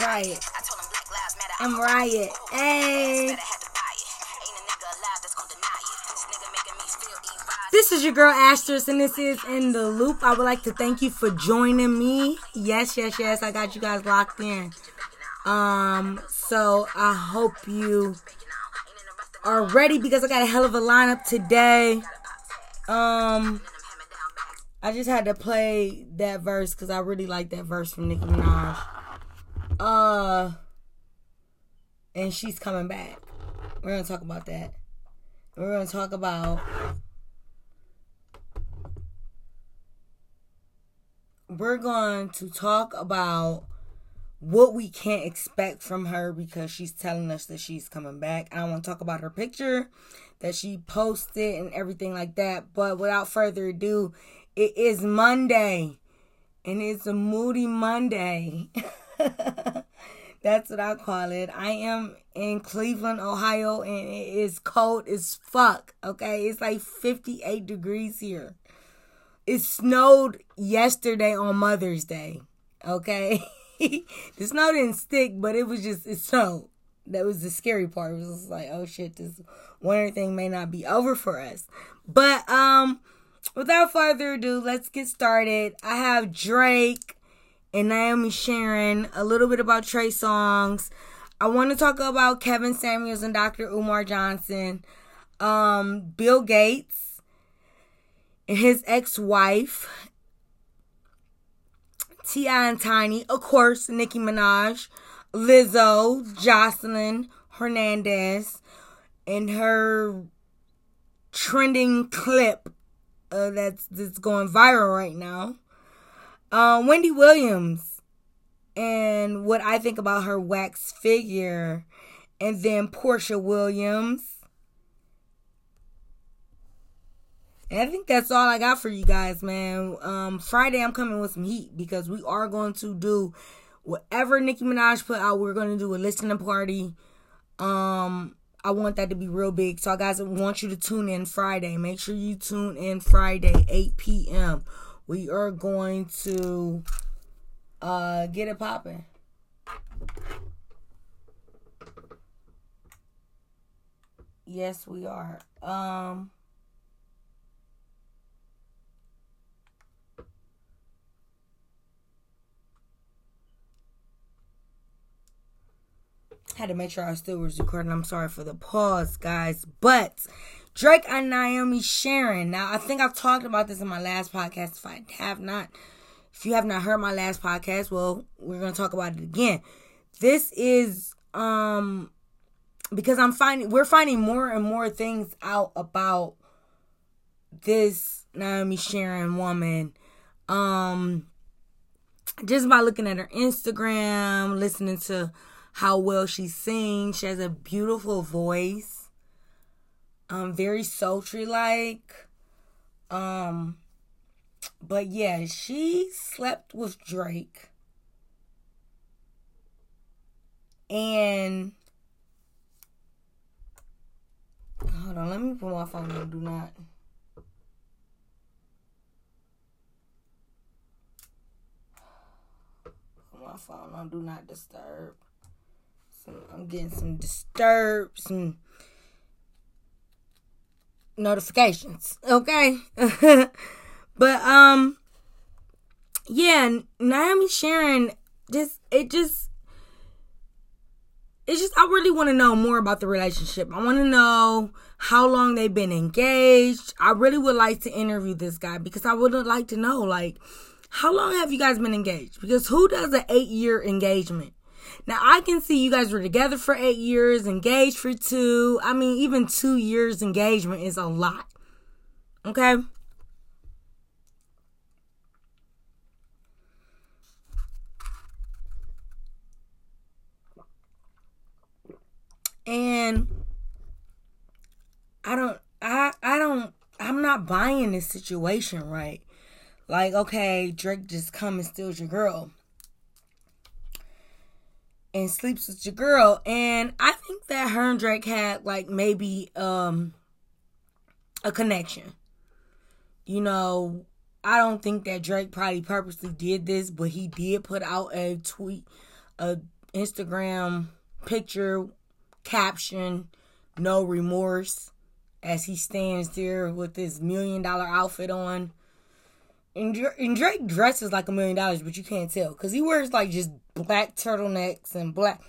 it. I'm riot. Hey. This is your girl Asterisk, and this is In the Loop. I would like to thank you for joining me. Yes, yes, yes. I got you guys locked in. Um, so I hope you are ready because I got a hell of a lineup today. Um, I just had to play that verse because I really like that verse from Nicki Minaj. Uh, and she's coming back. We're gonna talk about that. We're gonna talk about we're going to talk about what we can't expect from her because she's telling us that she's coming back. I want to talk about her picture that she posted and everything like that. But without further ado, it is Monday and it's a moody Monday. That's what I call it. I am in Cleveland, Ohio, and it is cold as fuck. Okay, it's like 58 degrees here. It snowed yesterday on Mother's Day. Okay. the snow didn't stick, but it was just it snowed. That was the scary part. It was like, oh shit, this winter thing may not be over for us. But um, without further ado, let's get started. I have Drake and Naomi Sharon. A little bit about Trey Songz. I want to talk about Kevin Samuels and Dr. Umar Johnson. Um, Bill Gates and his ex-wife T.I. and Tiny, of course, Nicki Minaj, Lizzo, Joseline Hernandez, and her trending clip uh, that's that's going viral right now. Uh, Wendy Williams and what I think about her wax figure, and then Porsha Williams And I think that's all I got for you guys, man. Um, Friday I'm coming with some heat because we are going to do whatever Nicki Minaj put out. We're going to do a listening party. Um, I want that to be real big. So, guys, I want you to tune in Friday. Make sure you tune in Friday, 8 p.m. We are going to uh get it popping. Yes, we are. Um Had to make sure I still was recording. I'm sorry for the pause, guys. But Drake and Naomi Sharon. Now, I think I've talked about this in my last podcast. If I have not, if you have not heard my last podcast, well, we're gonna talk about it again. This is um because I'm finding we're finding more and more things out about this Naomi Sharon woman. Um just by looking at her Instagram, listening to how well she sings. She has a beautiful voice. Um, very sultry like. Um, but yeah, she slept with Drake. And hold on, let me put my phone on do not. My phone on do not disturb. I'm getting some disturbed, some notifications. Okay. but um yeah, Naomi Sharon just it just it's just I really want to know more about the relationship. I want to know how long they've been engaged. I really would like to interview this guy because I would like to know like how long have you guys been engaged? Because who does an 8 year engagement? Now I can see you guys were together for eight years, engaged for two. I mean, even two years engagement is a lot. Okay. And I don't I I don't I'm not buying this situation right. Like, okay, Drake just come and steals your girl and sleeps with your girl. And I think that her and Drake had like maybe um a connection. You know, I don't think that Drake probably purposely did this, but he did put out a tweet, a Instagram picture caption, no remorse, as he stands there with his million dollar outfit on. And, Drake dresses like a million dollars, but you can't tell because he wears like just black turtlenecks and black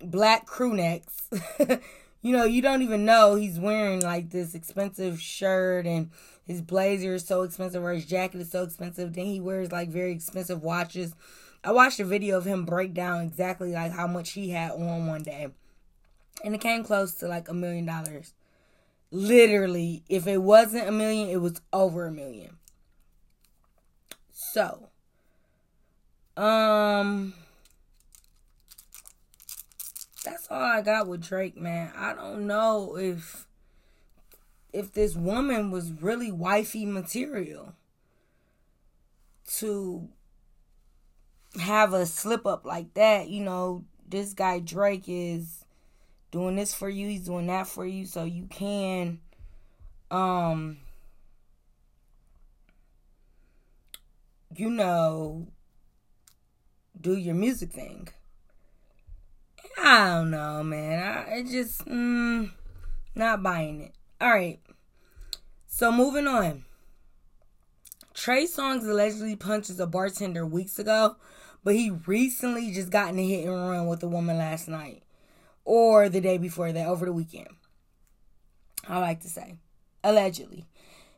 black crew necks. you know, you don't even know he's wearing like this expensive shirt and his blazer is so expensive or his jacket is so expensive. Then he wears like very expensive watches. I watched a video of him break down exactly like how much he had on one day. And it came close to like a million dollars. Literally, if it wasn't a million, it was over a million. So, um that's all I got with Drake, man. I don't know if if this woman was really wifey material to have a slip up like that. You know, this guy Drake is doing this for you, he's doing that for you, so you can um you know do your music thing. I don't know, man. I it just mm, not buying it. All right. So moving on. Trey Songz allegedly punches a bartender weeks ago, but he recently just got in a hit and run with a woman last night or the day before that, over the weekend. I like to say. Allegedly.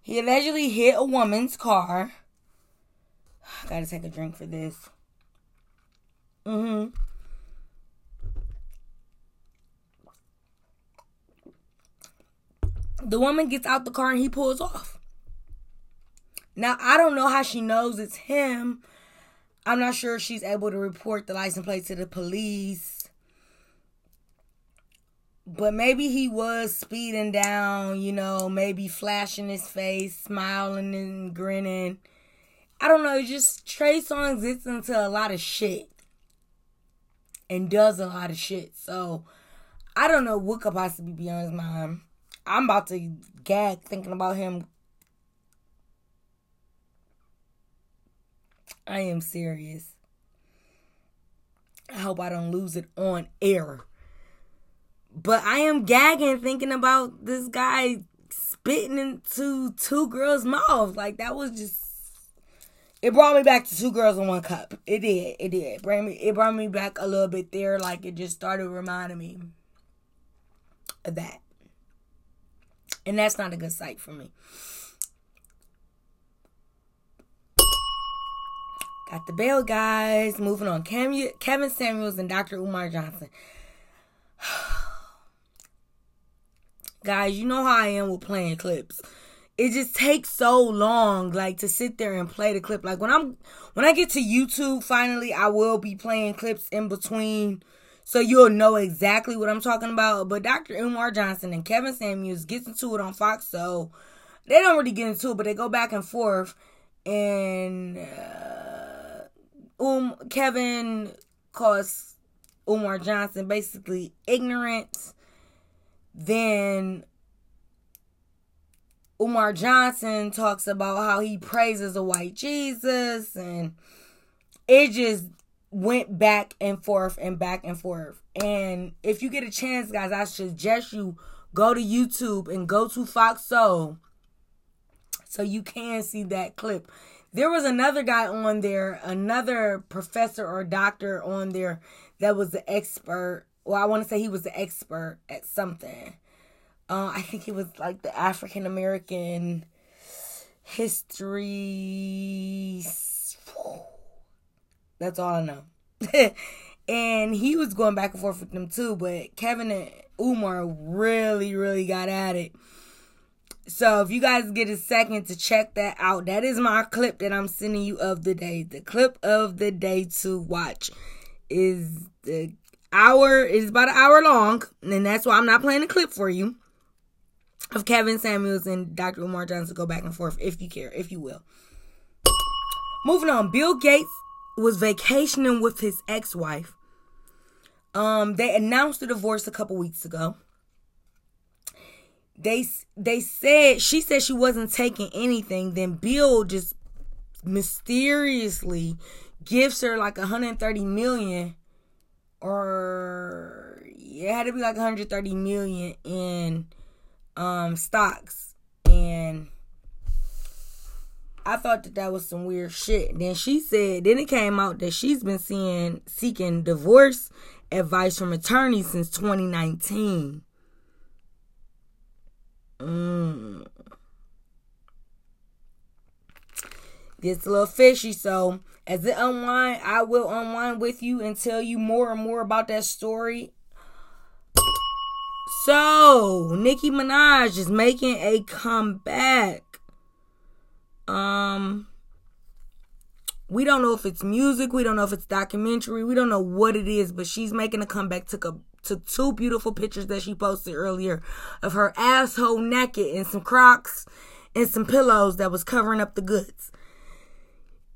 He allegedly hit a woman's car. I gotta take a drink for this. Mm hmm. The woman gets out the car and he pulls off. Now, I don't know how she knows it's him. I'm not sure if she's able to report the license plate to the police. But maybe he was speeding down, you know, maybe flashing his face, smiling and grinning. I don't know, just Trey Songz gets into a lot of shit. And does a lot of shit. So I don't know what could possibly be on his mind. I'm about to gag thinking about him. I am serious. I hope I don't lose it on air. But I am gagging thinking about this guy spitting into two girls' mouths. Like that was just it brought me back to two girls in one cup. It did. It did. Brought me it brought me back a little bit there. Like it just started reminding me of that. And that's not a good sight for me. Got the bail, guys. Moving on. Kevin Samuels and Dr. Umar Johnson. guys, you know how I am with playing clips. It just takes so long, like to sit there and play the clip. Like when I'm when I get to YouTube, finally, I will be playing clips in between so you'll know exactly what I'm talking about. But Dr. Umar Johnson and Kevin Samuels gets into it on Fox, so they don't really get into it, but they go back and forth. And uh, um, Kevin calls Umar Johnson basically ignorant. Then Umar Johnson talks about how he praises a white Jesus, and it just went back and forth and back and forth. And if you get a chance, guys, I suggest you go to YouTube and go to Fox Soul so you can see that clip. There was another guy on there, another professor or doctor on there that was the expert. Well, I want to say he was the expert at something. Uh, I think it was like the African American history that's all I know. and he was going back and forth with them too, but Kevin and Umar really, really got at it. So if you guys get a second to check that out, that is my clip that I'm sending you of the day. The clip of the day to watch is the hour is about an hour long, and that's why I'm not playing the clip for you. Of Kevin Samuels and Dr. Umar Johnson go back and forth if you care, if you will. Moving on, Bill Gates was vacationing with his ex-wife. Um, they announced the divorce a couple weeks ago. They they said she said she wasn't taking anything. Then Bill just mysteriously gives her like 130 million or it had to be like 130 million in um stocks and I thought that that was some weird shit. Then she said, then it came out that she's been seeing seeking divorce advice from attorneys since 2019. Mm. Gets a little fishy, so as it unwind, I will unwind with you and tell you more and more about that story. So, Nicki Minaj is making a comeback. Um, we don't know if it's music, we don't know if it's documentary, we don't know what it is, but she's making a comeback. Took a to two beautiful pictures that she posted earlier of her asshole naked in some Crocs and some pillows that was covering up the goods.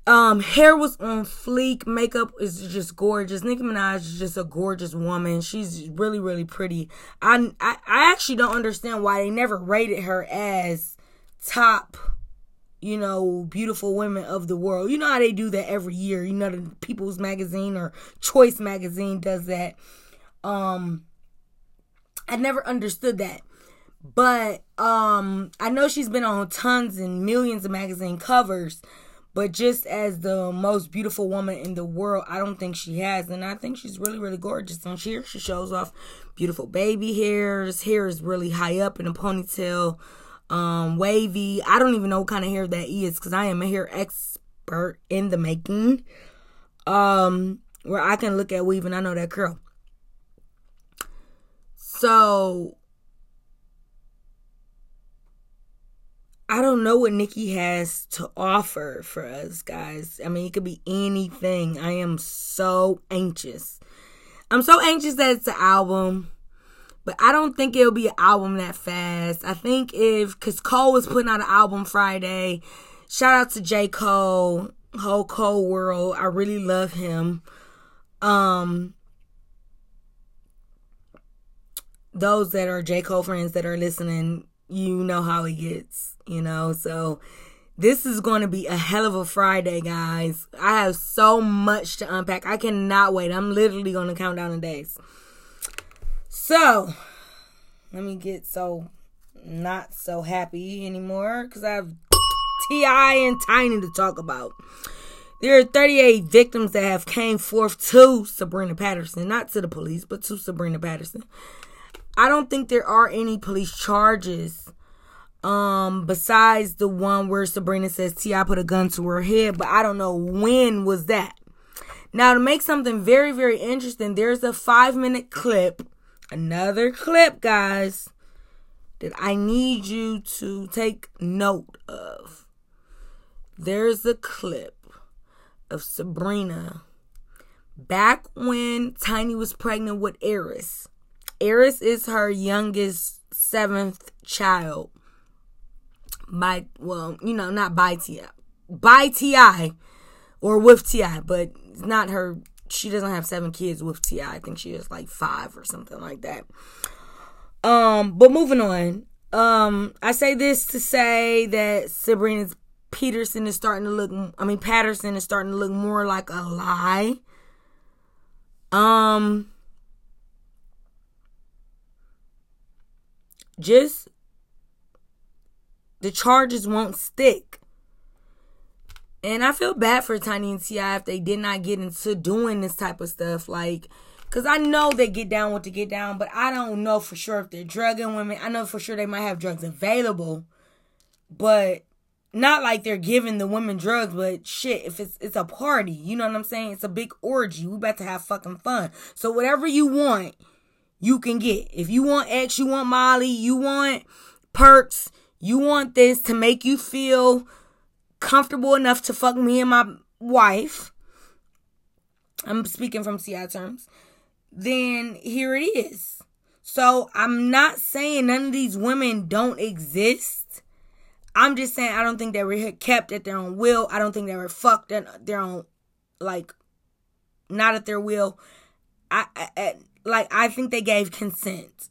Um, hair was on fleek. Makeup is just gorgeous. Nicki Minaj is just a gorgeous woman. She's really, really pretty. I, I, I actually don't understand why they never rated her as top, you know, beautiful women of the world. You know how they do that every year. You know, the People's Magazine or Choice Magazine does that. Um, I never understood that. But um, I know she's been on tons and millions of magazine covers but just as the most beautiful woman in the world, I don't think she has. And I think she's really, really gorgeous. And here she shows off beautiful baby hairs. Hair is really high up in a ponytail, um, wavy. I don't even know what kind of hair that is because I am a hair expert in the making. Um, where I can look at weave and I know that curl. So I don't know what Nicki has to offer for us, guys. I mean, it could be anything. I am so anxious. I'm so anxious that it's an album, but I don't think it'll be an album that fast. I think if, because Cole was putting out an album Friday, shout out to J. Cole, whole Cole world. I really love him. Um, those that are J. Cole friends that are listening, you know how he gets, you know. So this is going to be a hell of a Friday, guys. I have so much to unpack. I cannot wait. I'm literally going to count down the days. So, let me get so not so happy anymore because I have T.I. and Tiny to talk about. There are 38 victims that have came forth to Sabrina Patterson, not to the police, but to Sabrina Patterson. I don't think there are any police charges um besides the one where Sabrina says T.I. put a gun to her head, but I don't know when was that. Now to make something very very interesting, there's a 5 minute clip, another clip guys that I need you to take note of. There's a clip of Sabrina back when Tiny was pregnant with Heiress Heiress is her youngest seventh child. By well, you know, not by T.I. By T.I. or with T.I., but it's not her she doesn't have seven kids with T.I. I think she has like five or something like that. Um, but moving on. Um, I say this to say that Sabrina's Peterson is starting to look I mean Patterson is starting to look more like a lie. Um just the charges won't stick. And I feel bad for Tiny and T.I. if they did not get into doing this type of stuff. Like, because I know they get down what to get down, but I don't know for sure if they're drugging women. I know for sure they might have drugs available, but not like they're giving the women drugs, but shit, if it's it's a party, you know what I'm saying? It's a big orgy. We about to have fucking fun. So whatever you want, you can get. If you want X, you want Molly, you want perks, you want this to make you feel comfortable enough to fuck me and my wife. I'm speaking from CI terms. Then here it is. So I'm not saying none of these women don't exist. I'm just saying I don't think they were kept at their own will. I don't think they were fucked at their own, like, not at their will. I, I like I think they gave consent.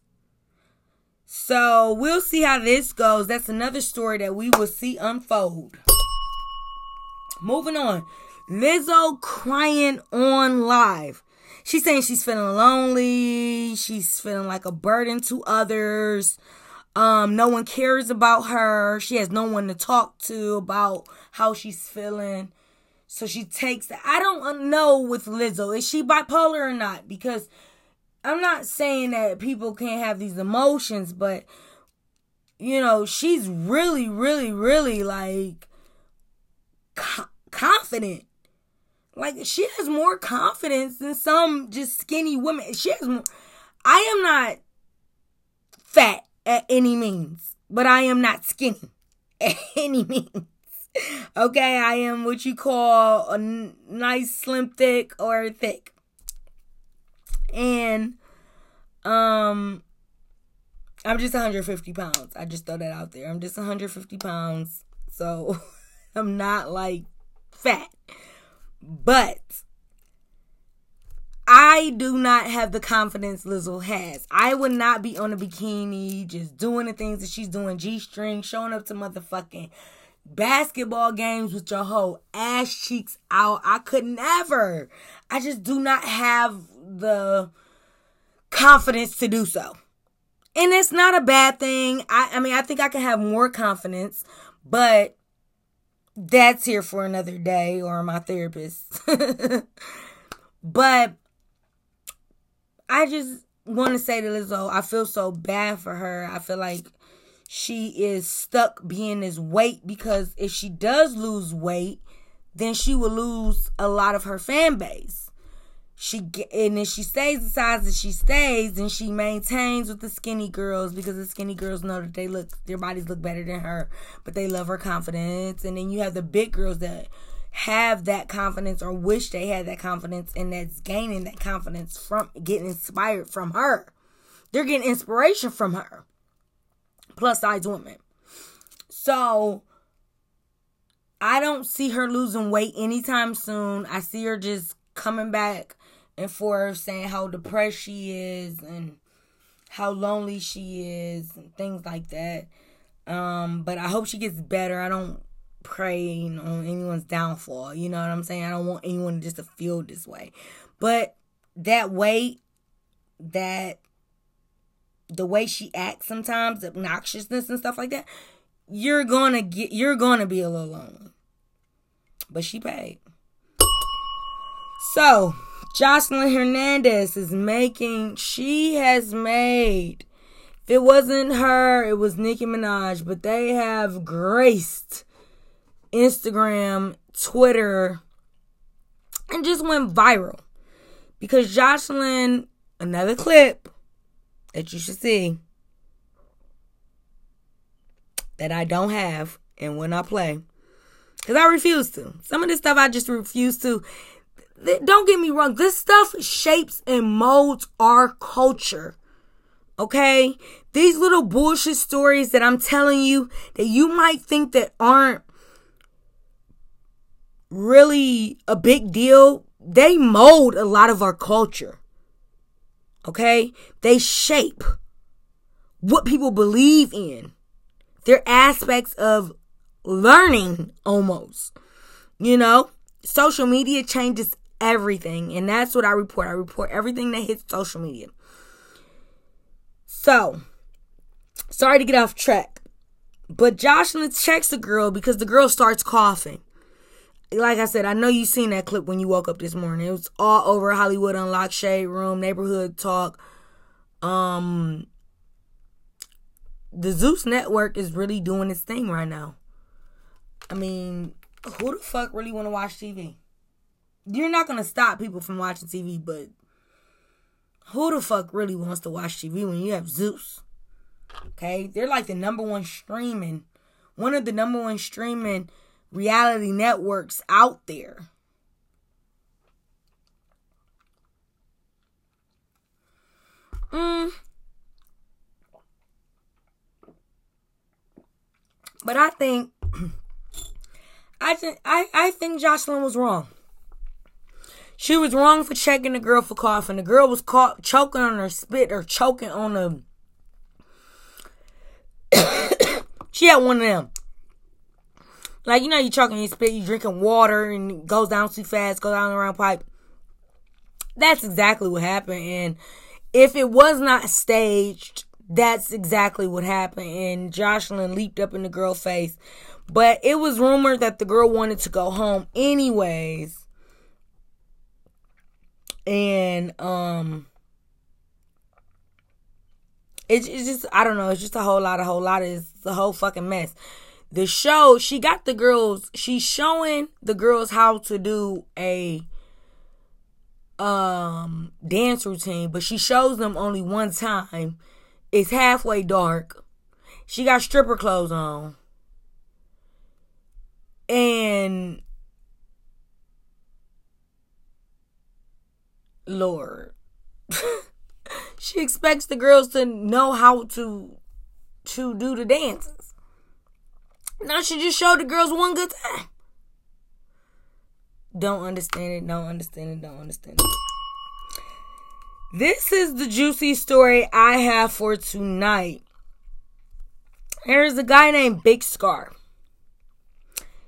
So we'll see how this goes. That's another story that we will see unfold. Moving on. Lizzo crying on live. she's saying she's feeling lonely. She's feeling like a burden to others. Um, no one cares about her. She has no one to talk to about how she's feeling. So she takes. I don't know with Lizzo. Is she bipolar or not? Because I'm not saying that people can't have these emotions, but you know, she's really, really, really like co- confident. Like she has more confidence than some just skinny women. She has more. I am not fat at any means, but I am not skinny at any means. Okay, I am what you call a nice, slim, thick, or thick. And, um, I'm just 150 pounds. I just throw that out there. I'm just 150 pounds. So I'm not like fat. But I do not have the confidence Lizzo has. I would not be on a bikini just doing the things that she's doing, G string, showing up to motherfucking basketball games with your whole ass cheeks out. I could never. I just do not have the confidence to do so. And it's not a bad thing. I, I mean, I think I can have more confidence, but that's here for another day or my therapist. but I just want to say to Lizzo, I feel so bad for her. I feel like she is stuck being this weight because if she does lose weight, then she will lose a lot of her fan base. She and if she stays the size that she stays, and she maintains with the skinny girls because the skinny girls know that they look their bodies look better than her, but they love her confidence. And then you have the big girls that have that confidence or wish they had that confidence and that's gaining that confidence from getting inspired from her. They're getting inspiration from her. Plus size women. So I don't see her losing weight anytime soon. I see her just coming back and forth saying how depressed she is and how lonely she is and things like that. Um, but I hope she gets better. I don't preying on anyone's downfall. You know what I'm saying? I don't want anyone just to feel this way. But that weight, that the way she acts sometimes, obnoxiousness and stuff like that, you're gonna get you're gonna be a little lonely. But she paid. So Joseline Hernandez is making she has made if it wasn't her, it was Nicki Minaj, but they have graced Instagram, Twitter, and just went viral. Because Joseline, another clip that you should see that I don't have and when I play. Because I refuse to. Some of this stuff I just refuse to. Don't get me wrong. This stuff shapes and molds our culture. Okay? These little bullshit stories that I'm telling you that you might think that aren't really a big deal, they mold a lot of our culture. Okay? They shape what people believe in. They're aspects of learning almost. You know, social media changes everything, and that's what I report. I report everything that hits social media. So, sorry to get off track, but Joseline checks the girl because the girl starts coughing like I said, I know you seen that clip when you woke up this morning. It was all over Hollywood Unlocked Shade Room, Neighborhood Talk. Um the Zeus network is really doing its thing right now. I mean, who the fuck really want to watch TV? You're not gonna stop people from watching TV, but who the fuck really wants to watch TV when you have Zeus? Okay, they're like the number one streaming, one of the number one streaming reality networks out there. Mm. But I think I think I, I think Joseline was wrong. She was wrong for checking the girl for coughing. The girl was caught choking on her spit or choking on the. she had one of them. Like, you know, you're choking your spit, you drinking water and it goes down too fast, goes down the wrong pipe. that's exactly what happened. And if it was not staged, that's exactly what happened. And Joseline leaped up in the girl's face. But it was rumored that the girl wanted to go home anyways. And um it's, it's just I don't know, it's just a whole lot, a whole lot. It's a whole fucking mess. The show, she got the girls, she's showing the girls how to do a um dance routine, but she shows them only one time. It's halfway dark. She got stripper clothes on. And Lord. she expects the girls to know how to to do the dances. Now she just showed the girls one good time. Don't understand it, don't understand it, don't understand it. This is the juicy story I have for tonight. There's a guy named Big Scarr.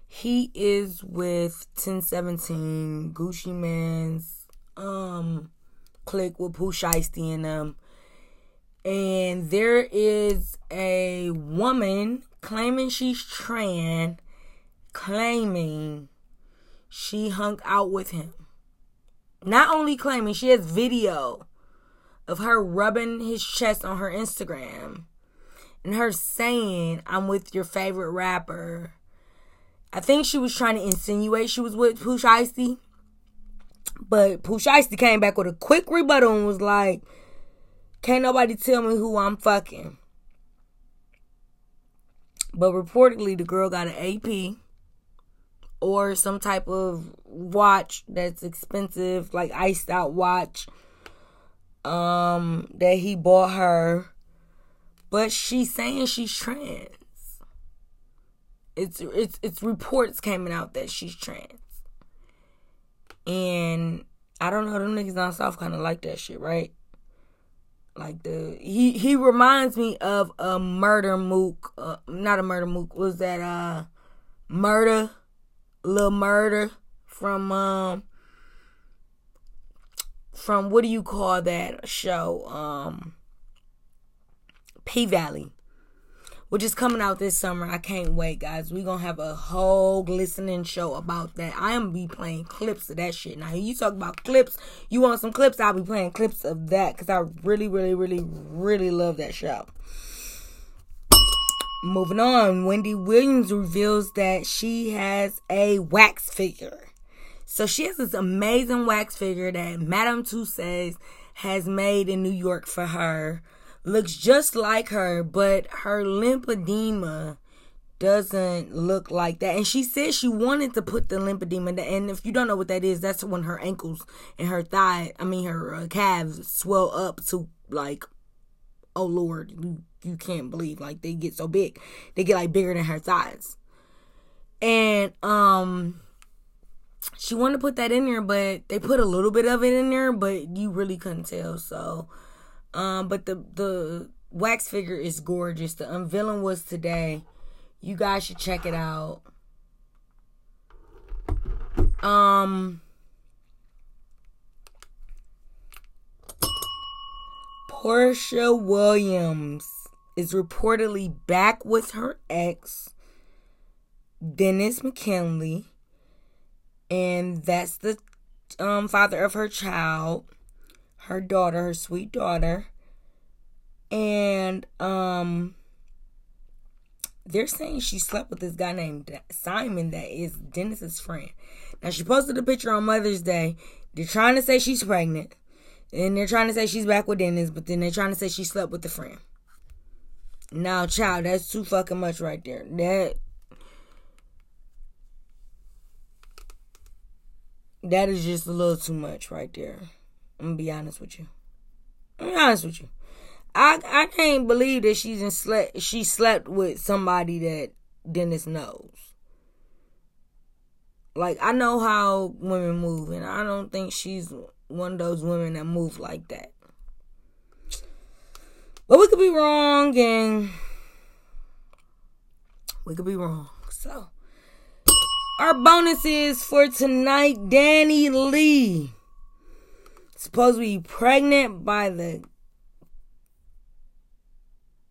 He is with 1017 Gucci Mane's um click with Pooh Shiesty in them. And there is a woman claiming she's trans, claiming she hung out with him. Not only claiming, she has video of her rubbing his chest on her Instagram and her saying, I'm with your favorite rapper. I think she was trying to insinuate she was with Pooh Shiesty. But Shiesty came back with a quick rebuttal and was like, Can't nobody tell me who I'm fucking. But reportedly, the girl got an AP or some type of watch that's expensive, like iced out watch um that he bought her. But she's saying she's trans. It's it's it's reports coming out that she's trans. And I don't know, them niggas down south kind of like that shit, right? Like the he he reminds me of a murder mook, uh, not a murder mook. Was that uh murder, little murder from um from what do you call that show um P Valley which is coming out this summer. I can't wait, guys. We're gonna have a whole listening show about that. I am be playing clips of that shit. Now, you talk about clips, you want some clips, I'll be playing clips of that because I really, really, really, really love that show. Moving on, Wendy Williams reveals that she has a wax figure. So she has this amazing wax figure that Madame Tussauds has made in New York for her looks just like her, but her lymphedema doesn't look like that. And she said she wanted to put the lymphedema, and if you don't know what that is, that's when her ankles and her thigh, I mean her uh, calves swell up to like, oh Lord, you, you can't believe like they get so big, they get like bigger than her thighs, and um. She wanted to put that in there, but they put a little bit of it in there, but you really couldn't tell. So, um, but the the wax figure is gorgeous. The unveiling was today. You guys should check it out. Um Porsha Williams is reportedly back with her ex, Dennis McKinley, and that's the um, father of her child her daughter, her sweet daughter. And um they're saying she slept with this guy named Simon that is Dennis's friend. Now she posted a picture on Mother's Day. They're trying to say she's pregnant. And they're trying to say she's back with Dennis, but then they're trying to say she slept with the friend. Now, child, that's too fucking much right there. That that is just a little too much right there. I'm gonna be honest with you. I'm be honest with you. I I can't believe that she's in slept she slept with somebody that Dennis knows. Like I know how women move, and I don't think she's one of those women that move like that. But we could be wrong, and we could be wrong. So, our bonuses for tonight: Dani Leigh supposed to be pregnant by the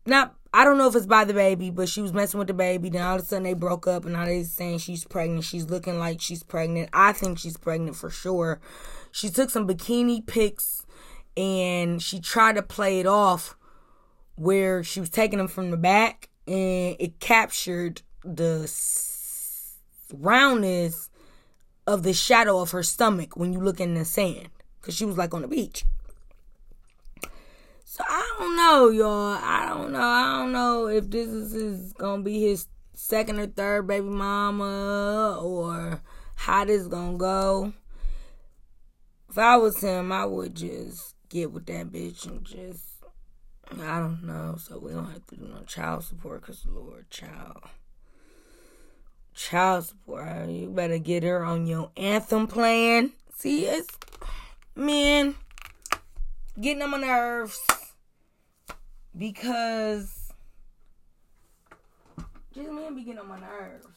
not I don't know if it's by the baby, but she was messing with the baby. Then all of a sudden they broke up, and now they're saying she's pregnant. She's looking like she's pregnant. I think she's pregnant for sure. She took some bikini pics, and she tried to play it off where she was taking them from the back, and it captured the roundness of the shadow of her stomach when you look in the sand, because she was like on the beach. So I don't know, y'all. I don't know. I don't know if this is, is gonna be his second or third baby mama or how this gonna go. If I was him, I would just get with that bitch and just I don't know. So we don't have to do no child support because Lord, child, child support. You better get her on your anthem plan. See, it's man getting on my nerves because just man be getting on my nerves.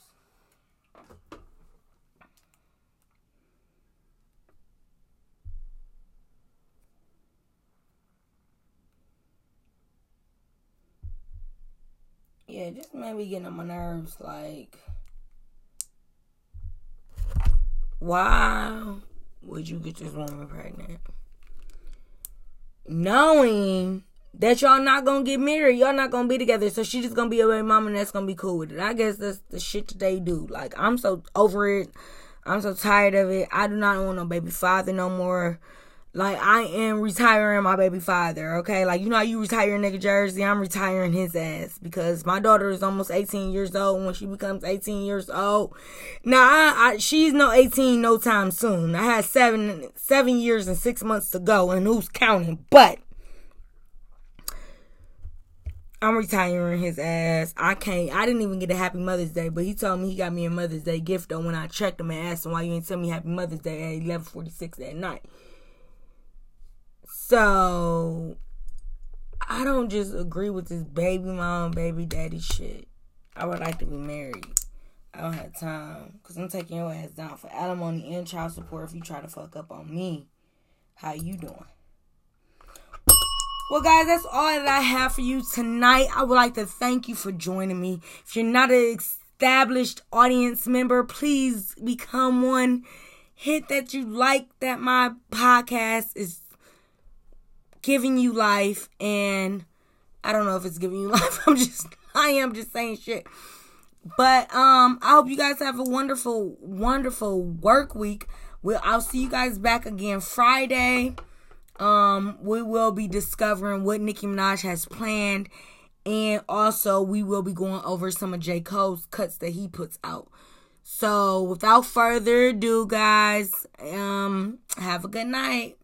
Yeah, just man be getting on my nerves. Like, why would you get this woman pregnant? Knowing that y'all not gonna get married, y'all not gonna be together. So she just gonna be a baby mama and that's gonna be cool with it. I guess that's the shit that they do. Like I'm so over it. I'm so tired of it. I do not want no baby father no more. Like I am retiring my baby father, okay? Like you know how you retire a nigga Jersey, I'm retiring his ass because my daughter is almost 18 years old. When she becomes 18 years old, now I, I, she's no 18 no time soon. I had seven seven years and six months to go, and who's counting? But I'm retiring his ass. I can't. I didn't even get a Happy Mother's Day, but he told me he got me a Mother's Day gift though when I checked him and asked him why you ain't tell me Happy Mother's Day at 11:46 at night. So I don't just agree with this baby mom, baby daddy shit. I would like to be married. I don't have time because I'm taking your ass down for alimony and child support if you try to fuck up on me. How you doing? Well, guys, that's all that I have for you tonight. I would like to thank you for joining me. If you're not an established audience member, please become one. Hit that you like that my podcast is giving you life, and I don't know if it's giving you life. I'm just, I am just saying shit. But um, I hope you guys have a wonderful, wonderful work week. Well, I'll see you guys back again Friday um, we will be discovering what Nicki Minaj has planned, and also we will be going over some of J. Cole's cuts that he puts out. So, without further ado, guys, um, have a good night.